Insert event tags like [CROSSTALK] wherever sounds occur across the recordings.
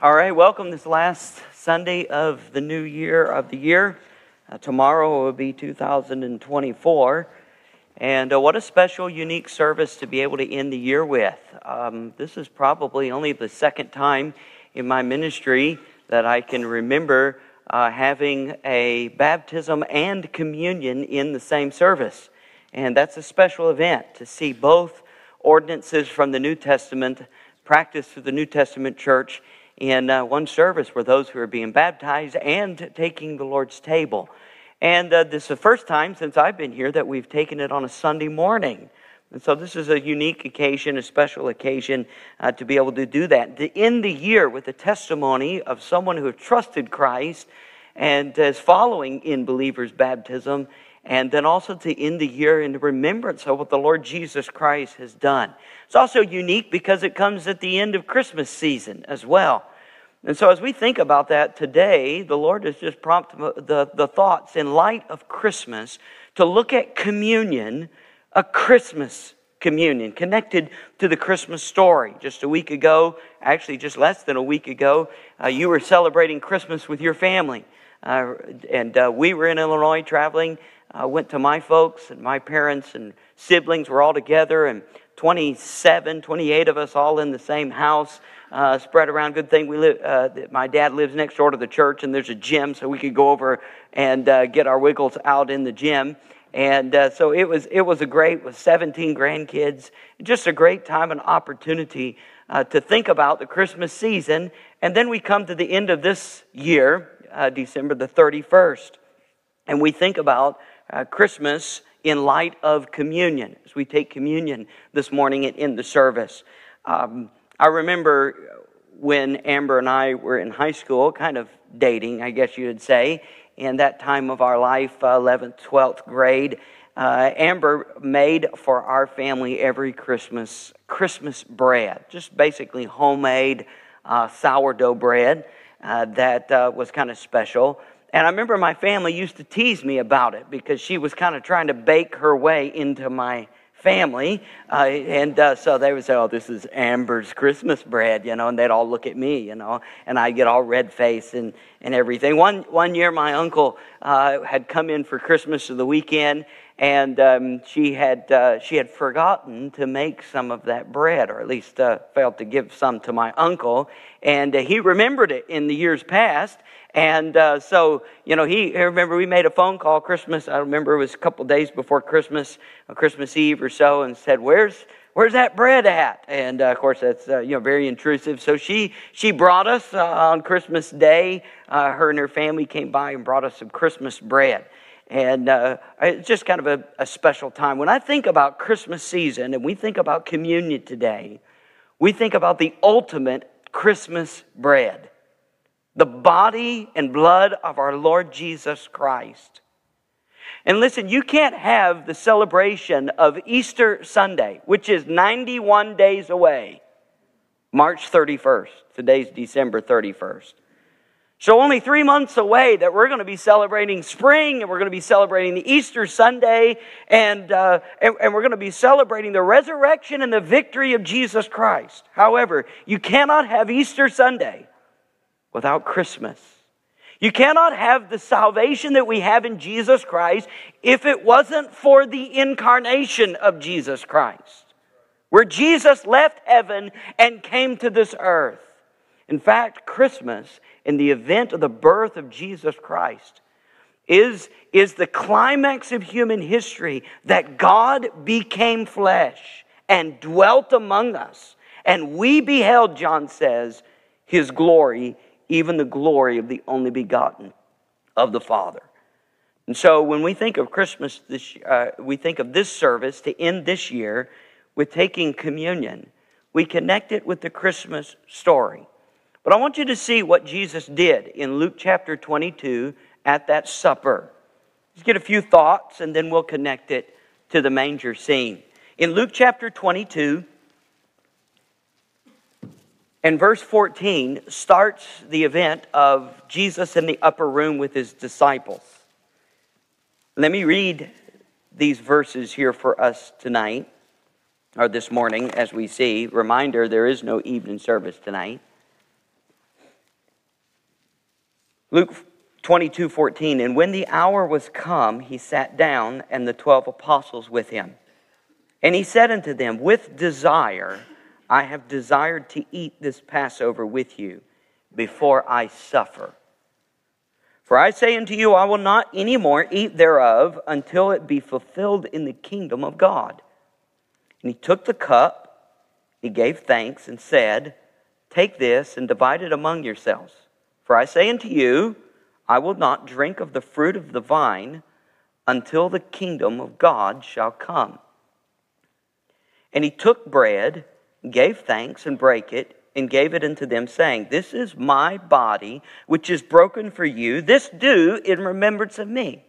All right, welcome this last Sunday of the new year of the year. Uh, tomorrow will be 2024. And uh, what a special, unique service to be able to end the year with. Um, this is probably only the second time in my ministry that I can remember uh, having a baptism and communion in the same service. And that's a special event to see both ordinances from the New Testament practiced through the New Testament church in uh, one service where those who are being baptized and taking the Lord's table. And uh, this is the first time since I've been here that we've taken it on a Sunday morning. And so this is a unique occasion, a special occasion uh, to be able to do that. To end the year with the testimony of someone who trusted Christ and is following in believers' baptism, and then also to end the year in remembrance of what the Lord Jesus Christ has done. It's also unique because it comes at the end of Christmas season as well. And so, as we think about that today, the Lord has just prompted the, the thoughts in light of Christmas to look at communion, a Christmas communion, connected to the Christmas story. Just a week ago, actually, just less than a week ago, uh, you were celebrating Christmas with your family. Uh, and uh, we were in Illinois traveling. I went to my folks, and my parents and siblings were all together, and 27, 28 of us all in the same house uh, spread around. Good thing we live. Uh, my dad lives next door to the church, and there's a gym, so we could go over and uh, get our wiggles out in the gym. And uh, so it was. It was a great with 17 grandkids. Just a great time and opportunity uh, to think about the Christmas season. And then we come to the end of this year, uh, December the 31st, and we think about Christmas in light of communion as we take communion this morning in the service. Um, I remember when Amber and I were in high school, kind of dating, I guess you would say, in that time of our life, uh, 11th, 12th grade. Uh, Amber made for our family every Christmas Christmas bread, just basically homemade uh, sourdough bread uh, that uh, was kind of special. And I remember my family used to tease me about it because she was kind of trying to bake her way into my family. Uh, and uh, so they would say, Oh, this is Amber's Christmas bread, you know, and they'd all look at me, you know, and I'd get all red faced and, and everything. One, one year, my uncle uh, had come in for Christmas of the weekend, and um, she, had, uh, she had forgotten to make some of that bread, or at least uh, failed to give some to my uncle. And uh, he remembered it in the years past. And uh, so, you know, he, I remember we made a phone call Christmas. I remember it was a couple days before Christmas, Christmas Eve or so, and said, Where's, where's that bread at? And uh, of course, that's uh, you know very intrusive. So she she brought us uh, on Christmas Day. Uh, her and her family came by and brought us some Christmas bread, and uh, it's just kind of a, a special time. When I think about Christmas season and we think about communion today, we think about the ultimate Christmas bread the body and blood of our Lord Jesus Christ. And listen, you can't have the celebration of Easter Sunday, which is 91 days away, March 31st. Today's December 31st. So, only three months away that we're going to be celebrating spring and we're going to be celebrating the Easter Sunday and, uh, and, and we're going to be celebrating the resurrection and the victory of Jesus Christ. However, you cannot have Easter Sunday without Christmas. You cannot have the salvation that we have in Jesus Christ if it wasn't for the incarnation of Jesus Christ, where Jesus left heaven and came to this earth. In fact, Christmas, in the event of the birth of Jesus Christ, is, is the climax of human history that God became flesh and dwelt among us. And we beheld, John says, his glory even the glory of the only begotten of the Father. And so when we think of Christmas, this, uh, we think of this service to end this year with taking communion. We connect it with the Christmas story. But I want you to see what Jesus did in Luke chapter 22 at that supper. Let's get a few thoughts and then we'll connect it to the manger scene. In Luke chapter 22, and verse 14 starts the event of Jesus in the upper room with his disciples. Let me read these verses here for us tonight, or this morning, as we see. Reminder there is no evening service tonight. Luke 22 14. And when the hour was come, he sat down, and the twelve apostles with him. And he said unto them, With desire I have desired to eat this Passover with you before I suffer. For I say unto you, I will not any more eat thereof until it be fulfilled in the kingdom of God. And he took the cup, he gave thanks, and said, Take this and divide it among yourselves. For I say unto you, I will not drink of the fruit of the vine until the kingdom of God shall come. And he took bread, gave thanks, and brake it, and gave it unto them, saying, This is my body, which is broken for you. This do in remembrance of me.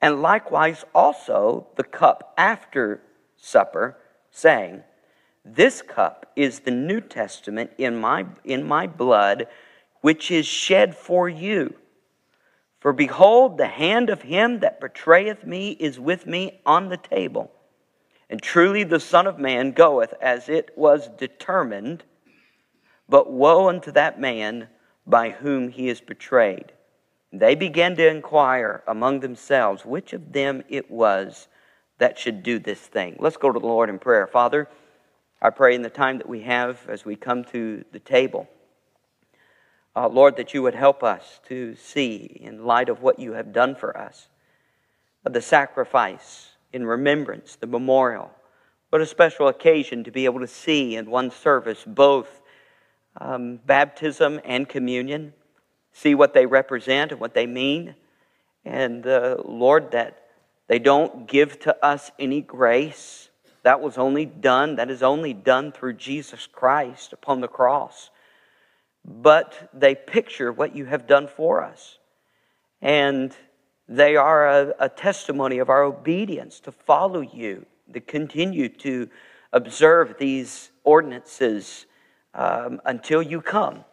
And likewise also the cup after supper, saying, This cup is the New Testament in my, in my blood, which is shed for you. For behold, the hand of him that betrayeth me is with me on the table. And truly the Son of Man goeth as it was determined, but woe unto that man by whom he is betrayed. They began to inquire among themselves which of them it was that should do this thing. Let's go to the Lord in prayer. Father, I pray in the time that we have as we come to the table, uh, Lord, that you would help us to see, in light of what you have done for us, the sacrifice in remembrance, the memorial. What a special occasion to be able to see in one service both um, baptism and communion, see what they represent and what they mean. And uh, Lord, that they don't give to us any grace. That was only done, that is only done through Jesus Christ upon the cross. But they picture what you have done for us. And they are a, a testimony of our obedience to follow you, to continue to observe these ordinances um, until you come.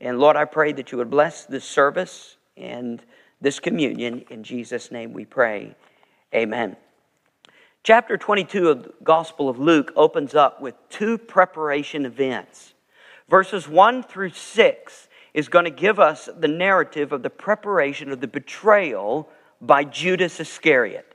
And Lord, I pray that you would bless this service and this communion. In Jesus' name we pray. Amen. Chapter 22 of the Gospel of Luke opens up with two preparation events. Verses 1 through 6 is going to give us the narrative of the preparation of the betrayal by Judas Iscariot.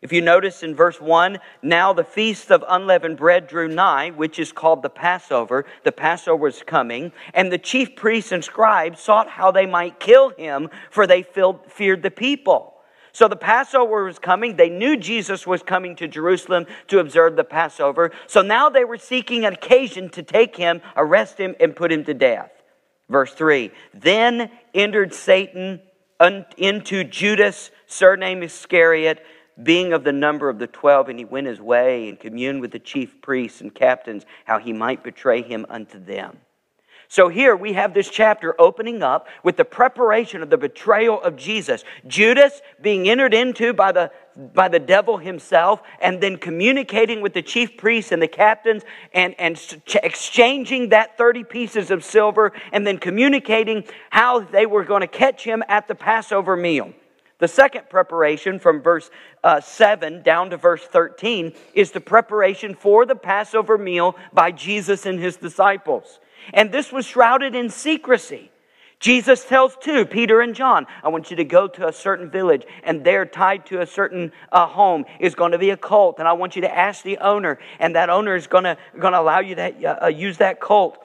If you notice in verse 1, now the feast of unleavened bread drew nigh, which is called the Passover. The Passover is coming. And the chief priests and scribes sought how they might kill him, for they feared the people. So the Passover was coming. They knew Jesus was coming to Jerusalem to observe the Passover. So now they were seeking an occasion to take him, arrest him, and put him to death. Verse 3 Then entered Satan into Judas, surname Iscariot, being of the number of the twelve, and he went his way and communed with the chief priests and captains how he might betray him unto them. So here we have this chapter opening up with the preparation of the betrayal of Jesus. Judas being entered into by the, by the devil himself and then communicating with the chief priests and the captains and, and exchanging that 30 pieces of silver and then communicating how they were going to catch him at the Passover meal. The second preparation from verse uh, 7 down to verse 13 is the preparation for the Passover meal by Jesus and his disciples. And this was shrouded in secrecy. Jesus tells two, Peter and John, I want you to go to a certain village, and there, tied to a certain uh, home, is going to be a cult. And I want you to ask the owner, and that owner is going to, allow you to uh, use that cult.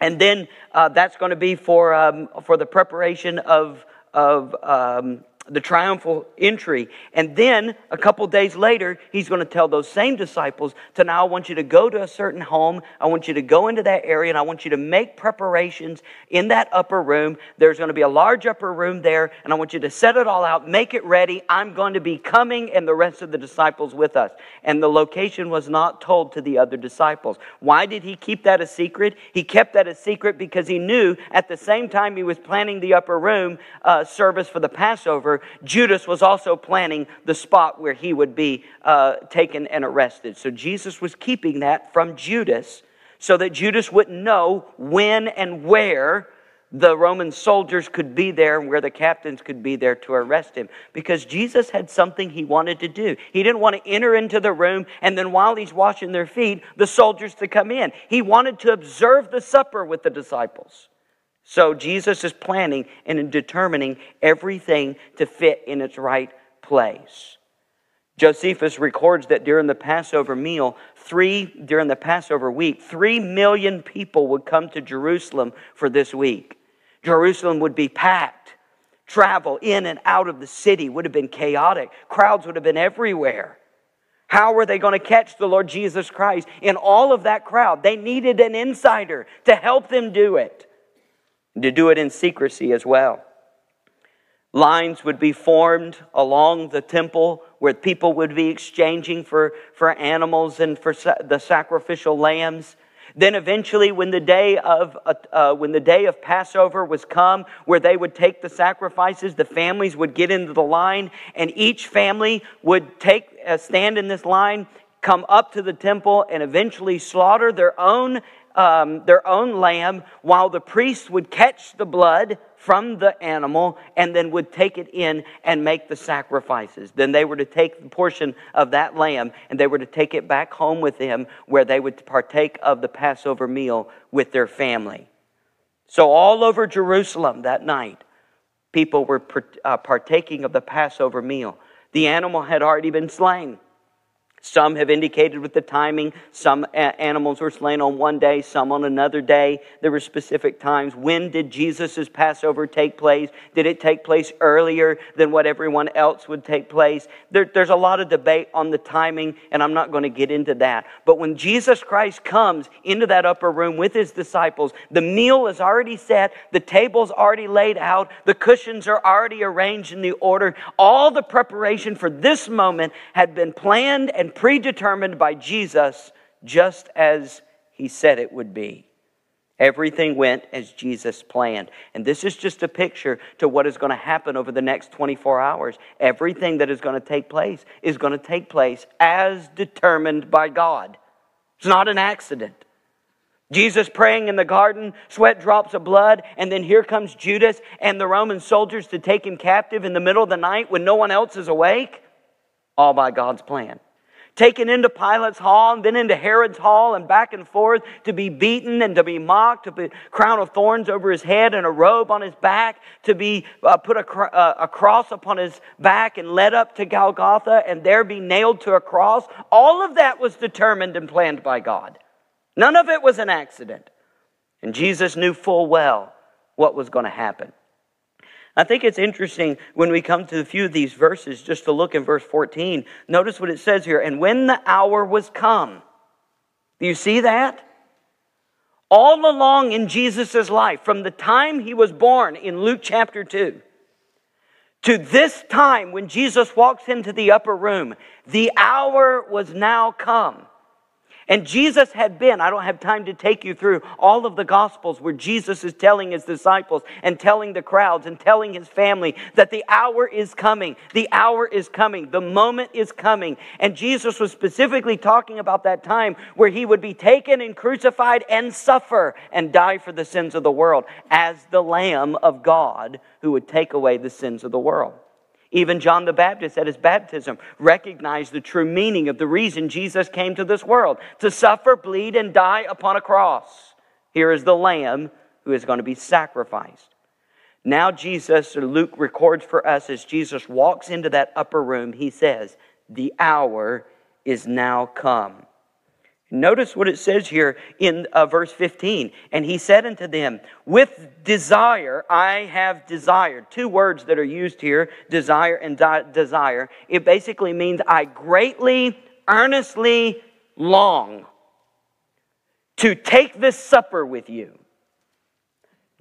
And then uh, that's going to be for, um, for the preparation of, of um, the triumphal entry. And then a couple days later, he's going to tell those same disciples to now I want you to go to a certain home. I want you to go into that area and I want you to make preparations in that upper room. There's going to be a large upper room there and I want you to set it all out, make it ready. I'm going to be coming and the rest of the disciples with us. And the location was not told to the other disciples. Why did he keep that a secret? He kept that a secret because he knew at the same time he was planning the upper room uh, service for the Passover, Judas was also planning the spot where he would be uh, taken and arrested. So Jesus was keeping that from Judas so that Judas wouldn't know when and where the Roman soldiers could be there and where the captains could be there to arrest him. Because Jesus had something he wanted to do. He didn't want to enter into the room and then while he's washing their feet, the soldiers to come in. He wanted to observe the supper with the disciples. So Jesus is planning and determining everything to fit in its right place. Josephus records that during the Passover meal, three, during the Passover week, three million people would come to Jerusalem for this week. Jerusalem would be packed. Travel in and out of the city would have been chaotic. Crowds would have been everywhere. How were they going to catch the Lord Jesus Christ in all of that crowd? They needed an insider to help them do it to do it in secrecy as well. Lines would be formed along the temple where people would be exchanging for, for animals and for sa- the sacrificial lambs. Then eventually, when the day of uh, uh, when the day of Passover was come, where they would take the sacrifices, the families would get into the line, and each family would take uh, stand in this line, come up to the temple, and eventually slaughter their own um, their own lamb while the priest would catch the blood from the animal and then would take it in and make the sacrifices. Then they were to take the portion of that lamb and they were to take it back home with them where they would partake of the Passover meal with their family. So, all over Jerusalem that night, people were uh, partaking of the Passover meal. The animal had already been slain. Some have indicated with the timing. Some animals were slain on one day, some on another day. There were specific times. When did Jesus' Passover take place? Did it take place earlier than what everyone else would take place? There, there's a lot of debate on the timing, and I'm not going to get into that. But when Jesus Christ comes into that upper room with his disciples, the meal is already set, the table's already laid out, the cushions are already arranged in the order. All the preparation for this moment had been planned and predetermined by Jesus just as he said it would be. Everything went as Jesus planned. And this is just a picture to what is going to happen over the next 24 hours. Everything that is going to take place is going to take place as determined by God. It's not an accident. Jesus praying in the garden, sweat drops of blood, and then here comes Judas and the Roman soldiers to take him captive in the middle of the night when no one else is awake. All by God's plan taken into Pilate's hall and then into Herod's hall and back and forth to be beaten and to be mocked, to a crown of thorns over his head and a robe on his back, to be uh, put a, uh, a cross upon his back and led up to Golgotha and there be nailed to a cross. All of that was determined and planned by God. None of it was an accident. And Jesus knew full well what was going to happen. I think it's interesting when we come to a few of these verses just to look in verse 14. Notice what it says here. And when the hour was come, do you see that? All along in Jesus' life, from the time he was born in Luke chapter 2 to this time when Jesus walks into the upper room, the hour was now come. And Jesus had been, I don't have time to take you through all of the Gospels where Jesus is telling his disciples and telling the crowds and telling his family that the hour is coming. The hour is coming. The moment is coming. And Jesus was specifically talking about that time where he would be taken and crucified and suffer and die for the sins of the world as the Lamb of God who would take away the sins of the world. Even John the Baptist at his baptism recognized the true meaning of the reason Jesus came to this world to suffer, bleed, and die upon a cross. Here is the Lamb who is going to be sacrificed. Now, Jesus, or Luke records for us as Jesus walks into that upper room, he says, The hour is now come. Notice what it says here in uh, verse 15. And he said unto them, With desire I have desired. Two words that are used here, desire and di- desire. It basically means I greatly, earnestly long to take this supper with you.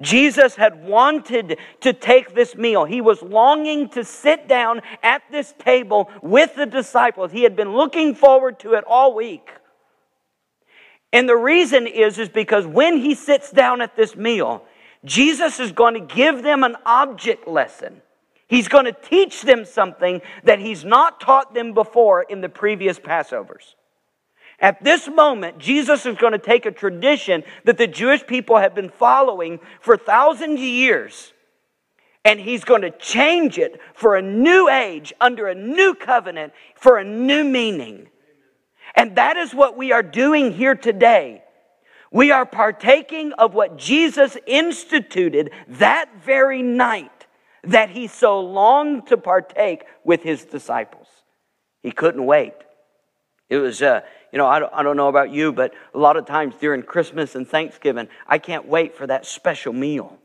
Jesus had wanted to take this meal. He was longing to sit down at this table with the disciples. He had been looking forward to it all week. And the reason is, is because when he sits down at this meal, Jesus is going to give them an object lesson. He's going to teach them something that he's not taught them before in the previous Passovers. At this moment, Jesus is going to take a tradition that the Jewish people have been following for thousands of years, and he's going to change it for a new age, under a new covenant, for a new meaning. And that is what we are doing here today. We are partaking of what Jesus instituted that very night that he so longed to partake with his disciples. He couldn't wait. It was, uh, you know, I don't, I don't know about you, but a lot of times during Christmas and Thanksgiving, I can't wait for that special meal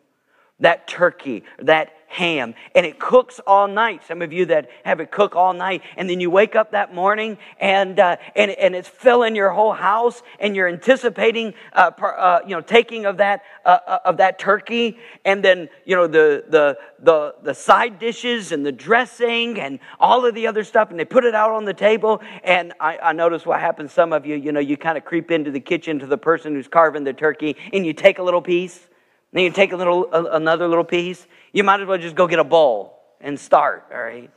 that turkey, that ham, and it cooks all night. Some of you that have it cook all night, and then you wake up that morning and uh, and and it's filling your whole house, and you're anticipating, uh, uh, you know, taking of that uh, uh, of that turkey, and then you know the the the the side dishes and the dressing and all of the other stuff, and they put it out on the table. And I, I notice what happens. Some of you, you know, you kind of creep into the kitchen to the person who's carving the turkey, and you take a little piece then you take a little, another little piece. You might as well just go get a bowl and start, all right?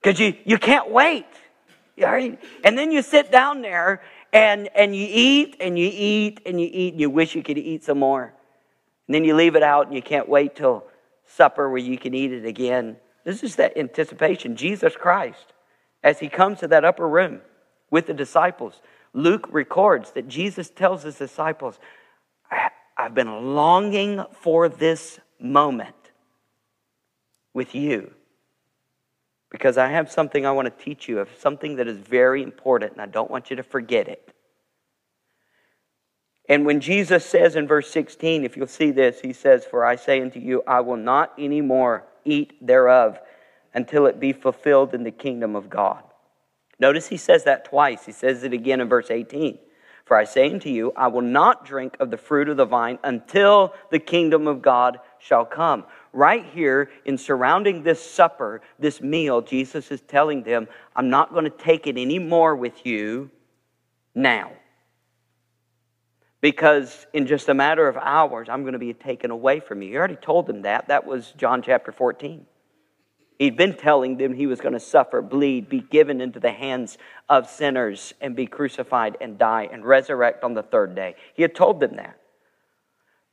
Because you, you can't wait, all right? And then you sit down there and, and you eat and you eat and you eat and you wish you could eat some more. And then you leave it out and you can't wait till supper where you can eat it again. This is that anticipation. Jesus Christ, as he comes to that upper room with the disciples, Luke records that Jesus tells his disciples, I've been longing for this moment with you because I have something I want to teach you of something that is very important, and I don't want you to forget it. And when Jesus says in verse 16, if you'll see this, he says, For I say unto you, I will not any more eat thereof until it be fulfilled in the kingdom of God. Notice he says that twice. He says it again in verse 18. For I say unto you, I will not drink of the fruit of the vine until the kingdom of God shall come. Right here, in surrounding this supper, this meal, Jesus is telling them, I'm not going to take it anymore with you now. Because in just a matter of hours, I'm going to be taken away from you. You already told them that. That was John chapter 14. He'd been telling them he was going to suffer, bleed, be given into the hands of sinners, and be crucified and die and resurrect on the third day. He had told them that.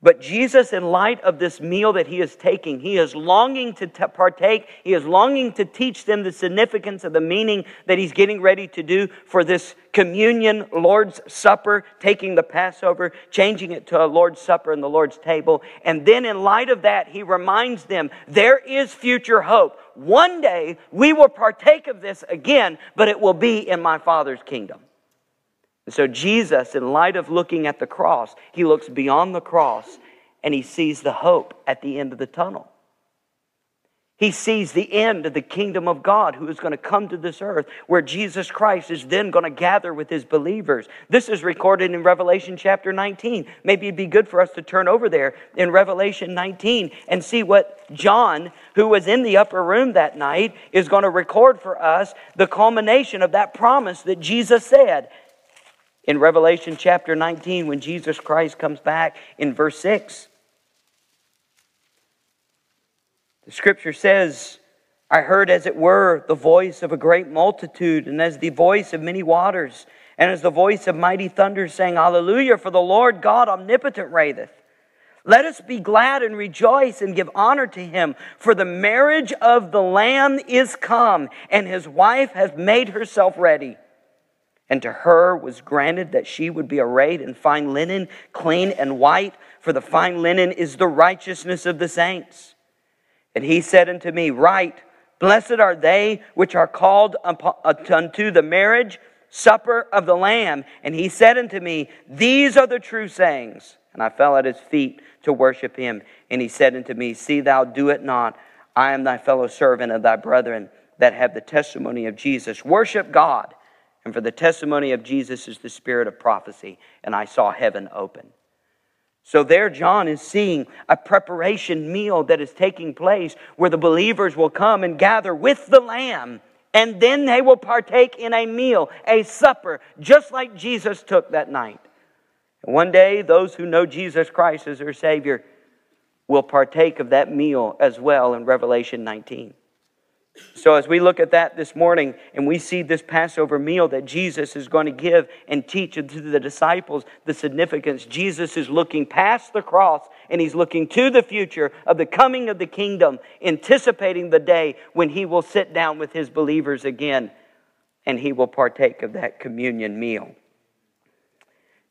But Jesus, in light of this meal that he is taking, he is longing to t- partake. He is longing to teach them the significance of the meaning that he's getting ready to do for this communion, Lord's Supper, taking the Passover, changing it to a Lord's Supper and the Lord's table. And then, in light of that, he reminds them there is future hope. One day we will partake of this again, but it will be in my Father's kingdom. And so, Jesus, in light of looking at the cross, he looks beyond the cross and he sees the hope at the end of the tunnel. He sees the end of the kingdom of God who is going to come to this earth, where Jesus Christ is then going to gather with his believers. This is recorded in Revelation chapter 19. Maybe it'd be good for us to turn over there in Revelation 19 and see what John, who was in the upper room that night, is going to record for us the culmination of that promise that Jesus said in Revelation chapter 19 when Jesus Christ comes back in verse 6. The scripture says, I heard, as it were, the voice of a great multitude, and as the voice of many waters, and as the voice of mighty thunder, saying, Hallelujah, for the Lord God omnipotent reigneth. Let us be glad and rejoice and give honor to him, for the marriage of the Lamb is come, and his wife hath made herself ready. And to her was granted that she would be arrayed in fine linen, clean and white, for the fine linen is the righteousness of the saints. And he said unto me, Write, blessed are they which are called uh, unto the marriage supper of the Lamb. And he said unto me, These are the true sayings. And I fell at his feet to worship him. And he said unto me, See thou do it not. I am thy fellow servant of thy brethren that have the testimony of Jesus. Worship God. And for the testimony of Jesus is the spirit of prophecy. And I saw heaven open. So there, John is seeing a preparation meal that is taking place where the believers will come and gather with the Lamb, and then they will partake in a meal, a supper, just like Jesus took that night. And one day, those who know Jesus Christ as their Savior will partake of that meal as well in Revelation 19. So, as we look at that this morning and we see this Passover meal that Jesus is going to give and teach to the disciples the significance, Jesus is looking past the cross and he's looking to the future of the coming of the kingdom, anticipating the day when he will sit down with his believers again and he will partake of that communion meal.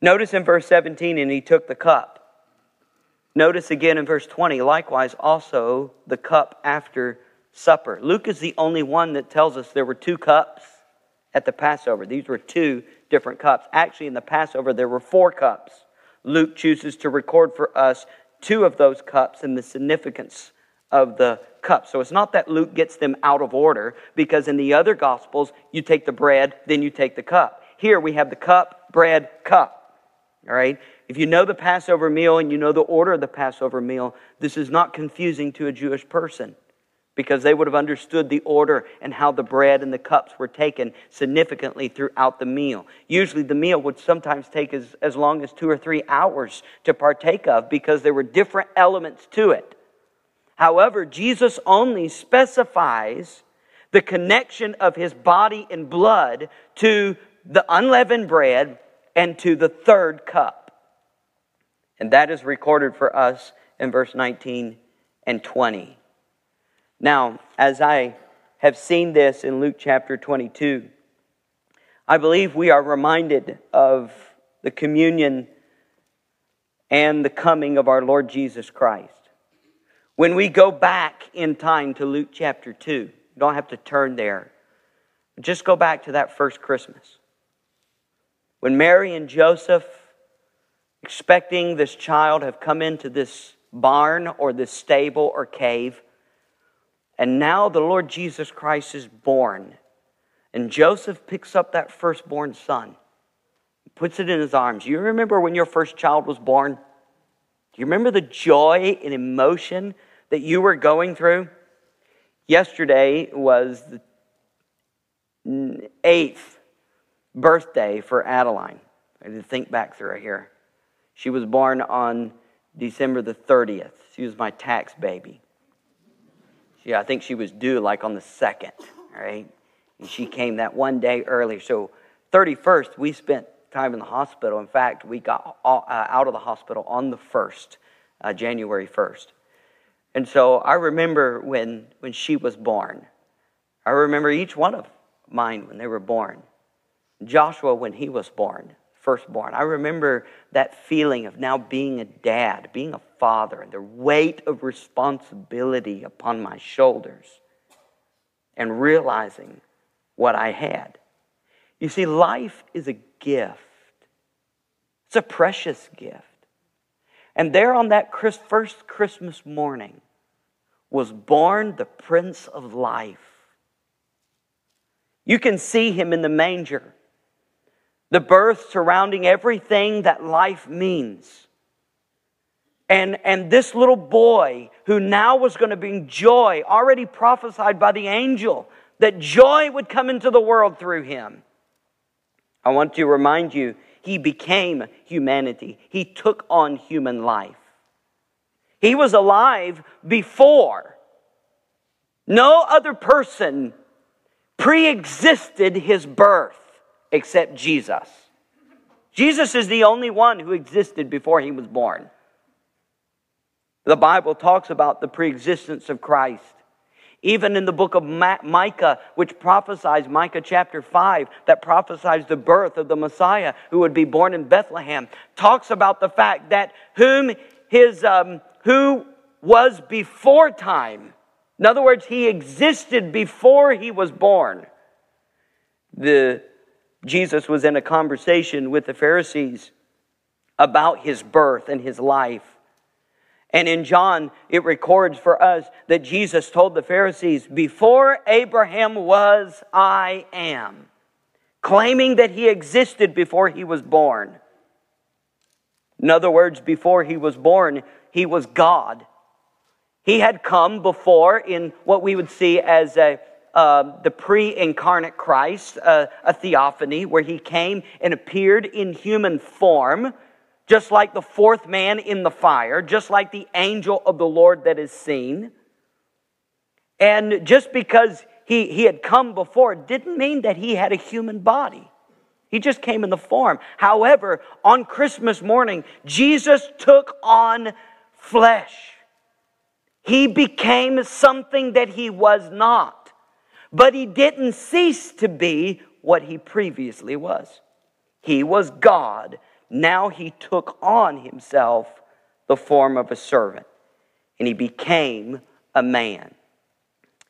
Notice in verse 17, and he took the cup. Notice again in verse 20, likewise also the cup after supper. Luke is the only one that tells us there were two cups at the Passover. These were two different cups. Actually, in the Passover, there were four cups. Luke chooses to record for us two of those cups and the significance of the cups. So it's not that Luke gets them out of order, because in the other Gospels, you take the bread, then you take the cup. Here we have the cup, bread, cup. All right? If you know the Passover meal and you know the order of the Passover meal, this is not confusing to a Jewish person because they would have understood the order and how the bread and the cups were taken significantly throughout the meal. Usually, the meal would sometimes take as, as long as two or three hours to partake of because there were different elements to it. However, Jesus only specifies the connection of his body and blood to the unleavened bread and to the third cup. And that is recorded for us in verse 19 and 20. Now, as I have seen this in Luke chapter 22, I believe we are reminded of the communion and the coming of our Lord Jesus Christ. When we go back in time to Luke chapter 2, you don't have to turn there. Just go back to that first Christmas. When Mary and Joseph, expecting this child, have come into this barn or this stable or cave, and now the Lord Jesus Christ is born. And Joseph picks up that firstborn son, puts it in his arms. You remember when your first child was born? Do you remember the joy and emotion that you were going through? Yesterday was the eighth birthday for Adeline. I had to think back through here. She was born on December the 30th. She was my tax baby. Yeah, I think she was due like on the second, right? And she came that one day earlier. So 31st, we spent time in the hospital. In fact, we got out of the hospital on the 1st, uh, January 1st. And so I remember when, when she was born. I remember each one of mine when they were born. Joshua when he was born firstborn. I remember that feeling of now being a dad, being a father, and the weight of responsibility upon my shoulders, and realizing what I had. You see, life is a gift, it's a precious gift. And there on that first Christmas morning was born the Prince of Life. You can see him in the manger the birth surrounding everything that life means. And, and this little boy who now was going to bring joy, already prophesied by the angel, that joy would come into the world through him. I want to remind you, he became humanity. He took on human life. He was alive before. No other person pre existed his birth except Jesus. Jesus is the only one who existed before he was born. The Bible talks about the preexistence of Christ. Even in the book of Micah, which prophesies, Micah chapter 5, that prophesies the birth of the Messiah who would be born in Bethlehem, talks about the fact that whom his, um, who was before time. In other words, he existed before he was born. The Jesus was in a conversation with the Pharisees about his birth and his life. And in John, it records for us that Jesus told the Pharisees, Before Abraham was, I am, claiming that he existed before he was born. In other words, before he was born, he was God. He had come before in what we would see as a uh, the pre incarnate Christ, uh, a theophany, where he came and appeared in human form, just like the fourth man in the fire, just like the angel of the Lord that is seen. And just because he, he had come before didn't mean that he had a human body. He just came in the form. However, on Christmas morning, Jesus took on flesh. He became something that he was not. But he didn't cease to be what he previously was. He was God now he took on himself the form of a servant and he became a man.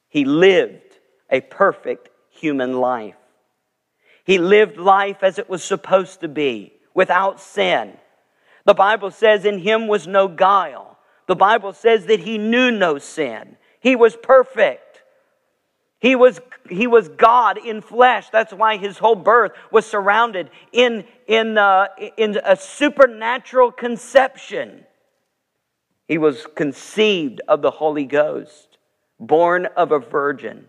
He lived a perfect human life. He lived life as it was supposed to be, without sin. The Bible says in him was no guile. The Bible says that he knew no sin. He was perfect. He was, he was God in flesh. That's why his whole birth was surrounded in, in, uh, in a supernatural conception. He was conceived of the Holy Ghost, born of a virgin.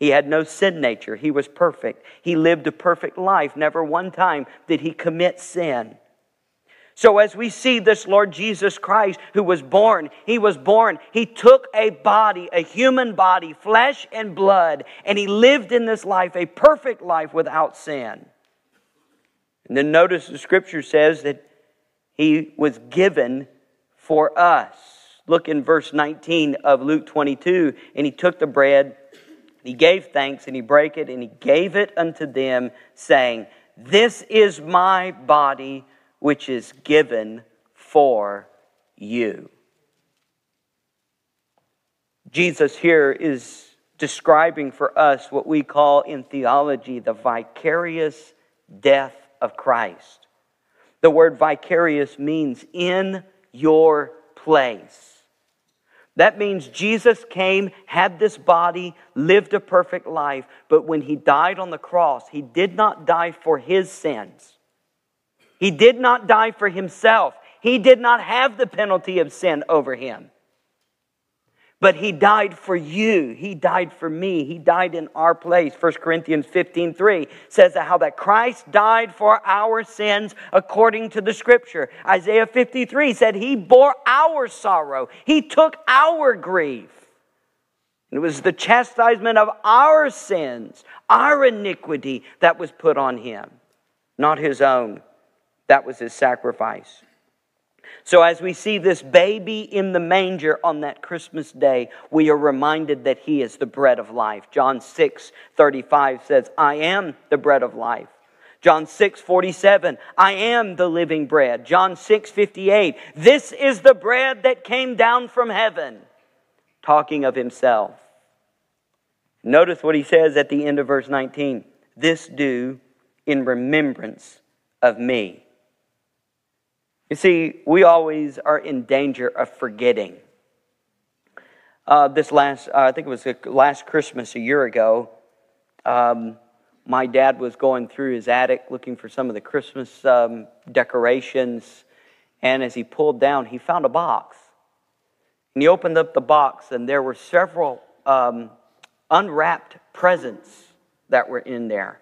He had no sin nature. He was perfect. He lived a perfect life. Never one time did he commit sin. So, as we see this Lord Jesus Christ who was born, he was born, he took a body, a human body, flesh and blood, and he lived in this life a perfect life without sin. And then notice the scripture says that he was given for us. Look in verse 19 of Luke 22. And he took the bread, he gave thanks, and he brake it, and he gave it unto them, saying, This is my body which is given for you. Jesus here is describing for us what we call in theology the vicarious death of Christ. The word vicarious means in your place. That means Jesus came, had this body, lived a perfect life, but when he died on the cross, he did not die for his sins. He did not die for himself. He did not have the penalty of sin over him. But he died for you. He died for me. He died in our place. 1 Corinthians 15 3 says how that Christ died for our sins according to the scripture. Isaiah 53 said he bore our sorrow, he took our grief. It was the chastisement of our sins, our iniquity that was put on him, not his own. That was his sacrifice. So, as we see this baby in the manger on that Christmas day, we are reminded that he is the bread of life. John 6 35 says, I am the bread of life. John 6 47, I am the living bread. John 6 58, this is the bread that came down from heaven, talking of himself. Notice what he says at the end of verse 19 this do in remembrance of me. You see, we always are in danger of forgetting. Uh, this last, uh, I think it was last Christmas a year ago, um, my dad was going through his attic looking for some of the Christmas um, decorations. And as he pulled down, he found a box. And he opened up the box, and there were several um, unwrapped presents that were in there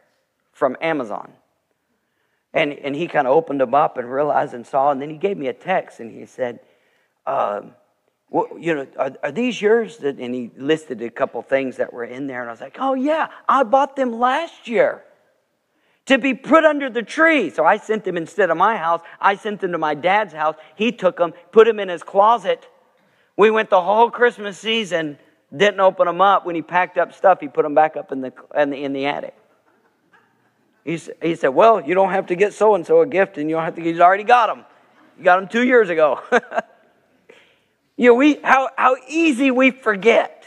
from Amazon. And, and he kind of opened them up and realized and saw, and then he gave me a text and he said, um, well, you know, are, are, these yours? And he listed a couple things that were in there. And I was like, oh, yeah, I bought them last year to be put under the tree. So I sent them instead of my house, I sent them to my dad's house. He took them, put them in his closet. We went the whole Christmas season, didn't open them up. When he packed up stuff, he put them back up in the, in the, in the attic. He, he said, Well, you don't have to get so and so a gift, and you don't have to, he's already got them. You got them two years ago. [LAUGHS] you know, we, how, how easy we forget.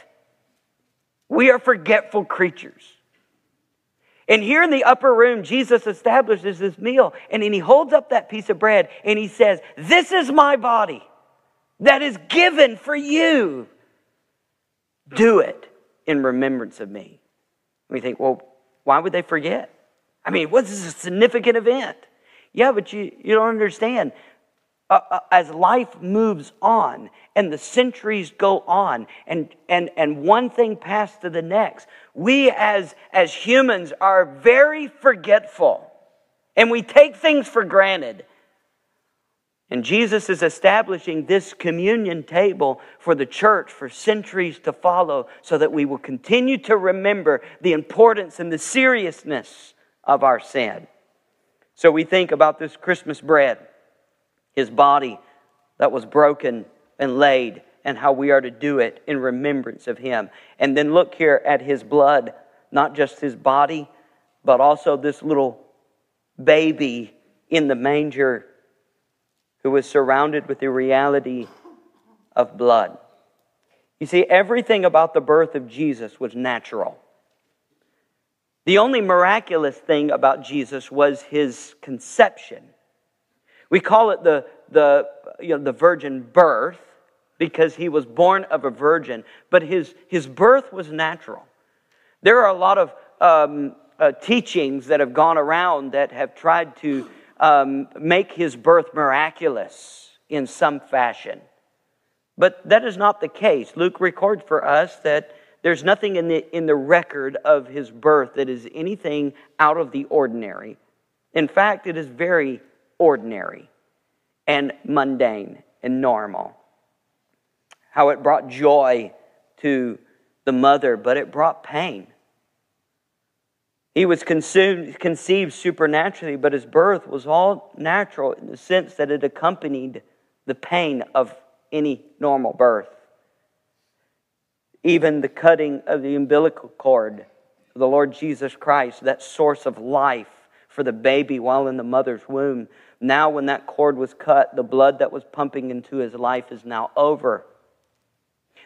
We are forgetful creatures. And here in the upper room, Jesus establishes this meal, and then he holds up that piece of bread and he says, This is my body that is given for you. Do it in remembrance of me. we think, well, why would they forget? I mean, what's this a significant event? Yeah, but you, you don't understand. Uh, uh, as life moves on and the centuries go on and, and, and one thing passed to the next, we as, as humans are very forgetful and we take things for granted. And Jesus is establishing this communion table for the church for centuries to follow so that we will continue to remember the importance and the seriousness of our sin. So we think about this Christmas bread, his body that was broken and laid, and how we are to do it in remembrance of him. And then look here at his blood, not just his body, but also this little baby in the manger who was surrounded with the reality of blood. You see, everything about the birth of Jesus was natural. The only miraculous thing about Jesus was his conception. We call it the, the, you know, the virgin birth because he was born of a virgin, but his, his birth was natural. There are a lot of um, uh, teachings that have gone around that have tried to um, make his birth miraculous in some fashion. But that is not the case. Luke records for us that there's nothing in the, in the record of his birth that is anything out of the ordinary. In fact, it is very ordinary and mundane and normal. How it brought joy to the mother, but it brought pain. He was consumed, conceived supernaturally, but his birth was all natural in the sense that it accompanied the pain of any normal birth. Even the cutting of the umbilical cord of the Lord Jesus Christ, that source of life for the baby while in the mother's womb. Now, when that cord was cut, the blood that was pumping into his life is now over.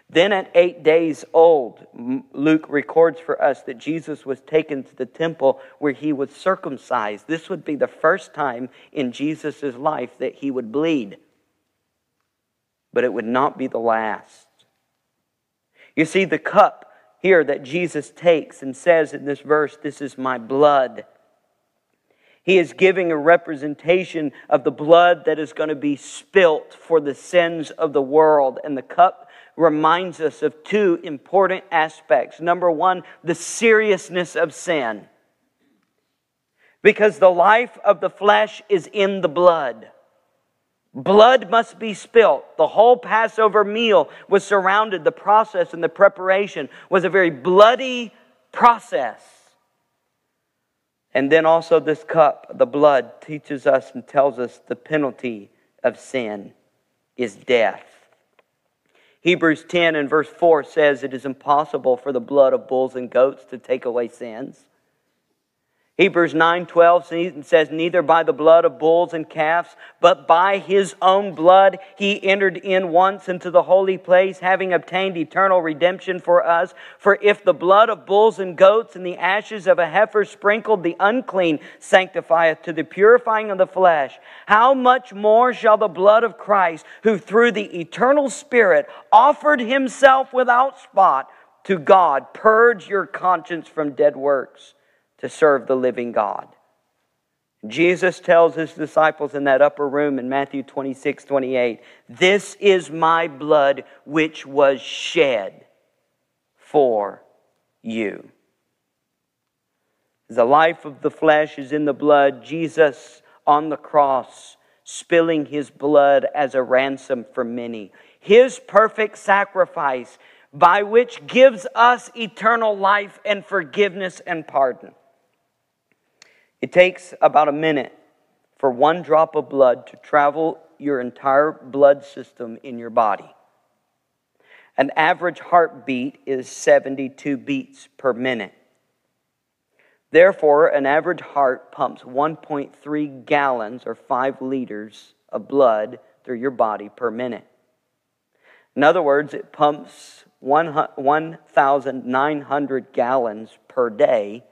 Then, at eight days old, Luke records for us that Jesus was taken to the temple where he was circumcised. This would be the first time in Jesus' life that he would bleed, but it would not be the last. You see, the cup here that Jesus takes and says in this verse, This is my blood. He is giving a representation of the blood that is going to be spilt for the sins of the world. And the cup reminds us of two important aspects. Number one, the seriousness of sin. Because the life of the flesh is in the blood. Blood must be spilt. The whole Passover meal was surrounded, the process and the preparation was a very bloody process. And then also, this cup, the blood, teaches us and tells us the penalty of sin is death. Hebrews 10 and verse 4 says it is impossible for the blood of bulls and goats to take away sins. Hebrews 9:12 says neither by the blood of bulls and calves but by his own blood he entered in once into the holy place having obtained eternal redemption for us. For if the blood of bulls and goats and the ashes of a heifer sprinkled the unclean sanctifieth to the purifying of the flesh how much more shall the blood of Christ who through the eternal spirit offered himself without spot to God purge your conscience from dead works to serve the living God. Jesus tells his disciples in that upper room in Matthew 26, 28, This is my blood which was shed for you. The life of the flesh is in the blood. Jesus on the cross, spilling his blood as a ransom for many. His perfect sacrifice, by which gives us eternal life and forgiveness and pardon. It takes about a minute for one drop of blood to travel your entire blood system in your body. An average heartbeat is 72 beats per minute. Therefore, an average heart pumps 1.3 gallons or 5 liters of blood through your body per minute. In other words, it pumps 1,900 gallons per day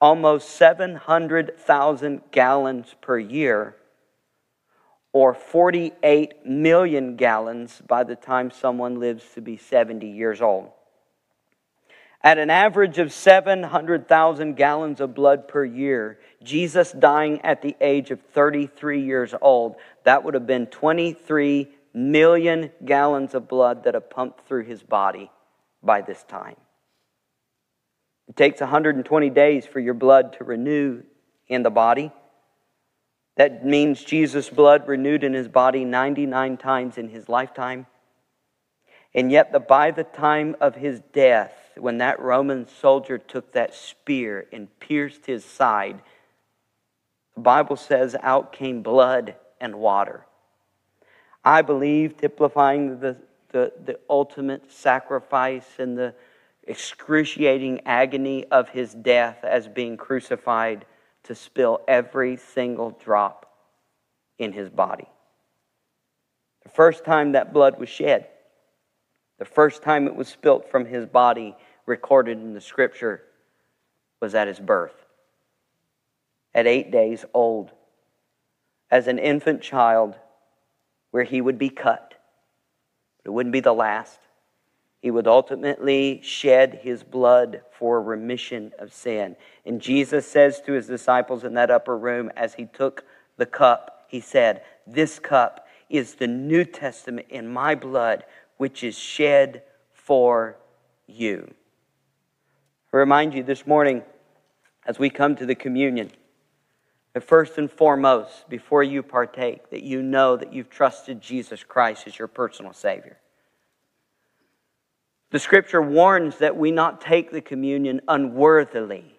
almost 700,000 gallons per year, or 48 million gallons by the time someone lives to be 70 years old. At an average of 700,000 gallons of blood per year, Jesus dying at the age of 33 years old, that would have been 23 million gallons of blood that have pumped through his body by this time. It takes 120 days for your blood to renew in the body. That means Jesus' blood renewed in his body 99 times in his lifetime. And yet, the, by the time of his death, when that Roman soldier took that spear and pierced his side, the Bible says out came blood and water. I believe, typifying the, the, the ultimate sacrifice and the excruciating agony of his death as being crucified to spill every single drop in his body. The first time that blood was shed, the first time it was spilt from his body, recorded in the scripture, was at his birth. At eight days old, as an infant child, where he would be cut. But it wouldn't be the last. He would ultimately shed his blood for remission of sin. And Jesus says to his disciples in that upper room as he took the cup, he said, This cup is the New Testament in my blood, which is shed for you. I remind you this morning, as we come to the communion, that first and foremost, before you partake, that you know that you've trusted Jesus Christ as your personal Savior. The scripture warns that we not take the communion unworthily.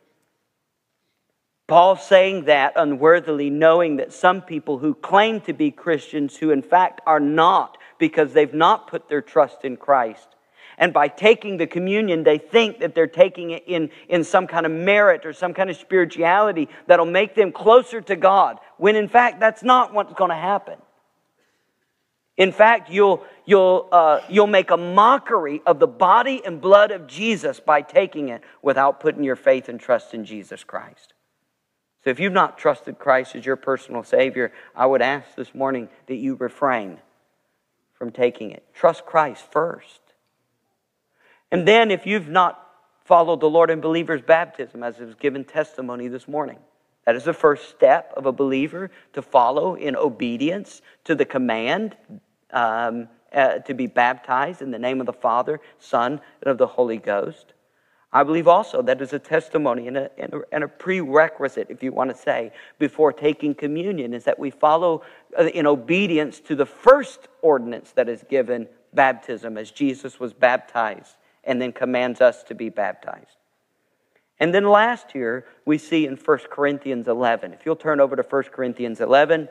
Paul saying that unworthily, knowing that some people who claim to be Christians, who in fact are not because they've not put their trust in Christ, and by taking the communion, they think that they're taking it in, in some kind of merit or some kind of spirituality that'll make them closer to God, when in fact that's not what's going to happen. In fact, you'll, you'll, uh, you'll make a mockery of the body and blood of Jesus by taking it without putting your faith and trust in Jesus Christ. So if you've not trusted Christ as your personal Savior, I would ask this morning that you refrain from taking it. Trust Christ first. And then, if you've not followed the Lord in believer's baptism, as was given testimony this morning, that is the first step of a believer to follow in obedience to the command um, uh, to be baptized in the name of the Father, Son, and of the Holy Ghost. I believe also that is a testimony and a, and, a, and a, prerequisite, if you want to say, before taking communion, is that we follow uh, in obedience to the first ordinance that is given baptism, as Jesus was baptized and then commands us to be baptized. And then last year, we see in 1 Corinthians 11. If you'll turn over to 1 Corinthians 11.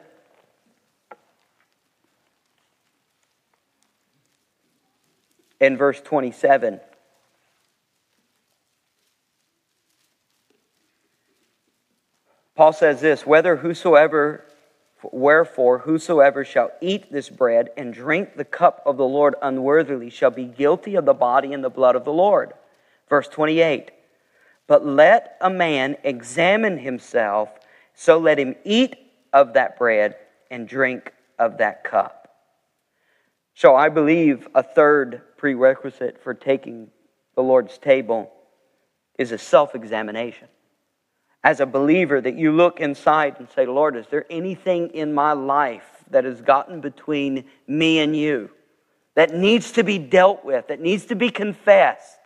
In verse 27. Paul says this whether whosoever Wherefore, whosoever shall eat this bread and drink the cup of the Lord unworthily shall be guilty of the body and the blood of the Lord. Verse 28 But let a man examine himself, so let him eat of that bread and drink of that cup. So I believe a third prerequisite for taking the Lord's table is a self examination as a believer that you look inside and say, Lord, is there anything in my life that has gotten between me and you that needs to be dealt with, that needs to be confessed?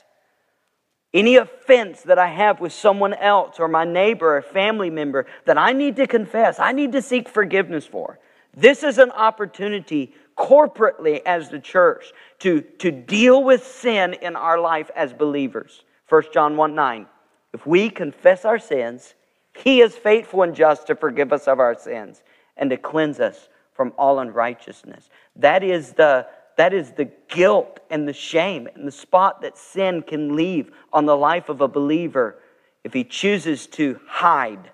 Any offense that I have with someone else or my neighbor or family member that I need to confess, I need to seek forgiveness for. This is an opportunity corporately as the church to, to deal with sin in our life as believers. 1 John 1 9. If we confess our sins, He is faithful and just to forgive us of our sins and to cleanse us from all unrighteousness. That is the, that is the guilt and the shame and the spot that sin can leave on the life of a believer if he chooses to hide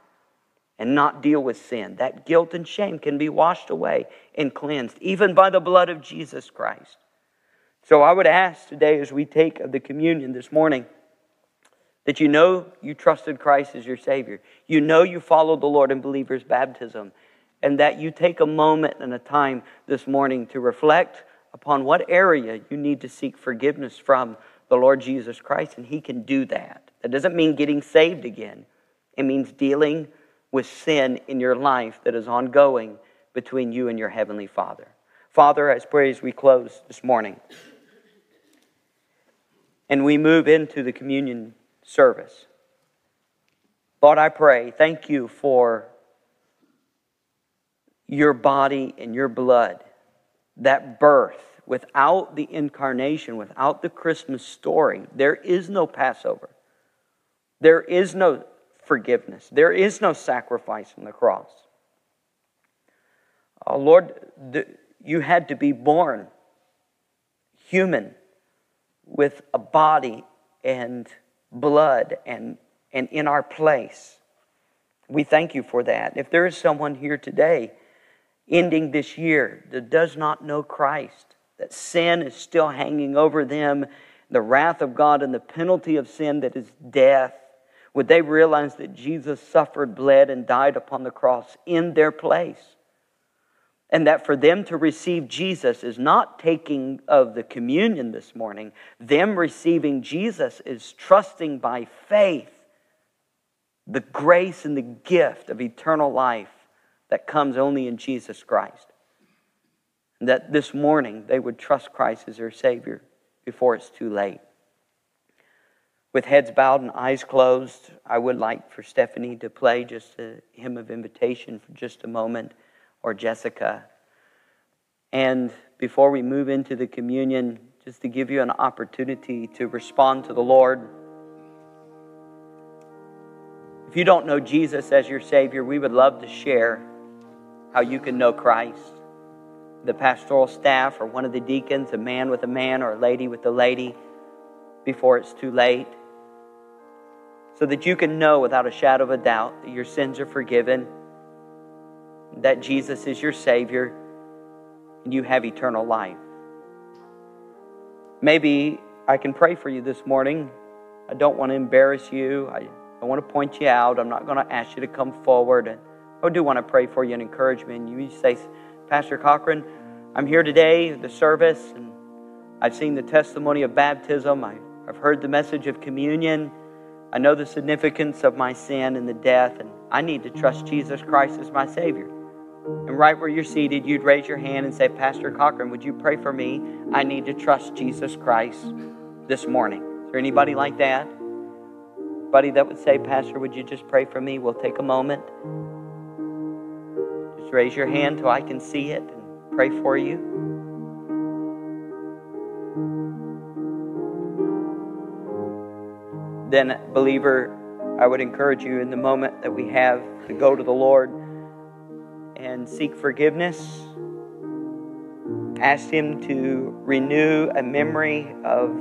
and not deal with sin. That guilt and shame can be washed away and cleansed, even by the blood of Jesus Christ. So I would ask today, as we take of the communion this morning, that you know you trusted Christ as your Savior. You know you followed the Lord in believer's baptism. And that you take a moment and a time this morning to reflect upon what area you need to seek forgiveness from the Lord Jesus Christ. And He can do that. That doesn't mean getting saved again, it means dealing with sin in your life that is ongoing between you and your Heavenly Father. Father, I pray as we close this morning and we move into the communion service. Lord, I pray, thank you for your body and your blood, that birth. Without the incarnation, without the Christmas story, there is no Passover. There is no forgiveness. There is no sacrifice on the cross. Oh, Lord, you had to be born human with a body and blood and, and in our place. We thank you for that. If there is someone here today ending this year that does not know Christ, that sin is still hanging over them, the wrath of God and the penalty of sin that is death, would they realize that Jesus suffered, bled, and died upon the cross in their place? And that for them to receive Jesus is not taking of the communion this morning. Them receiving Jesus is trusting by faith the grace and the gift of eternal life that comes only in Jesus Christ. That this morning they would trust Christ as their Savior before it's too late. With heads bowed and eyes closed, I would like for Stephanie to play just a hymn of invitation for just a moment, or Jessica. And before we move into the communion, just to give you an opportunity to respond to the Lord. If you don't know Jesus as your Savior, we would love to share how you can know Christ. The pastoral staff or one of the deacons, a man with a man or a lady with a lady, before it's too late, so that you can know without a shadow of a doubt that your sins are forgiven, that Jesus is your Savior, and you have eternal life. Maybe I can pray for you this morning. I don't want to embarrass you. I, I want to point you out. I'm not going to ask you to come forward. I do want to pray for you and encourage you. And you say, Pastor Cochran, I'm here today, the service, and I've seen the testimony of baptism. I've heard the message of communion. I know the significance of my sin and the death, and I need to trust Jesus Christ as my Savior. And right where you're seated, you'd raise your hand and say, Pastor Cochran, would you pray for me? I need to trust Jesus Christ this morning. Is there anybody like that? Anybody that would say, Pastor, would you just pray for me? We'll take a moment. Raise your hand till I can see it and pray for you. Then, believer, I would encourage you in the moment that we have to go to the Lord and seek forgiveness. Ask Him to renew a memory of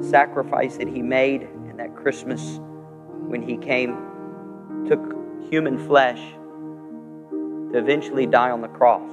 sacrifice that He made in that Christmas when He came, took human flesh to eventually die on the cross.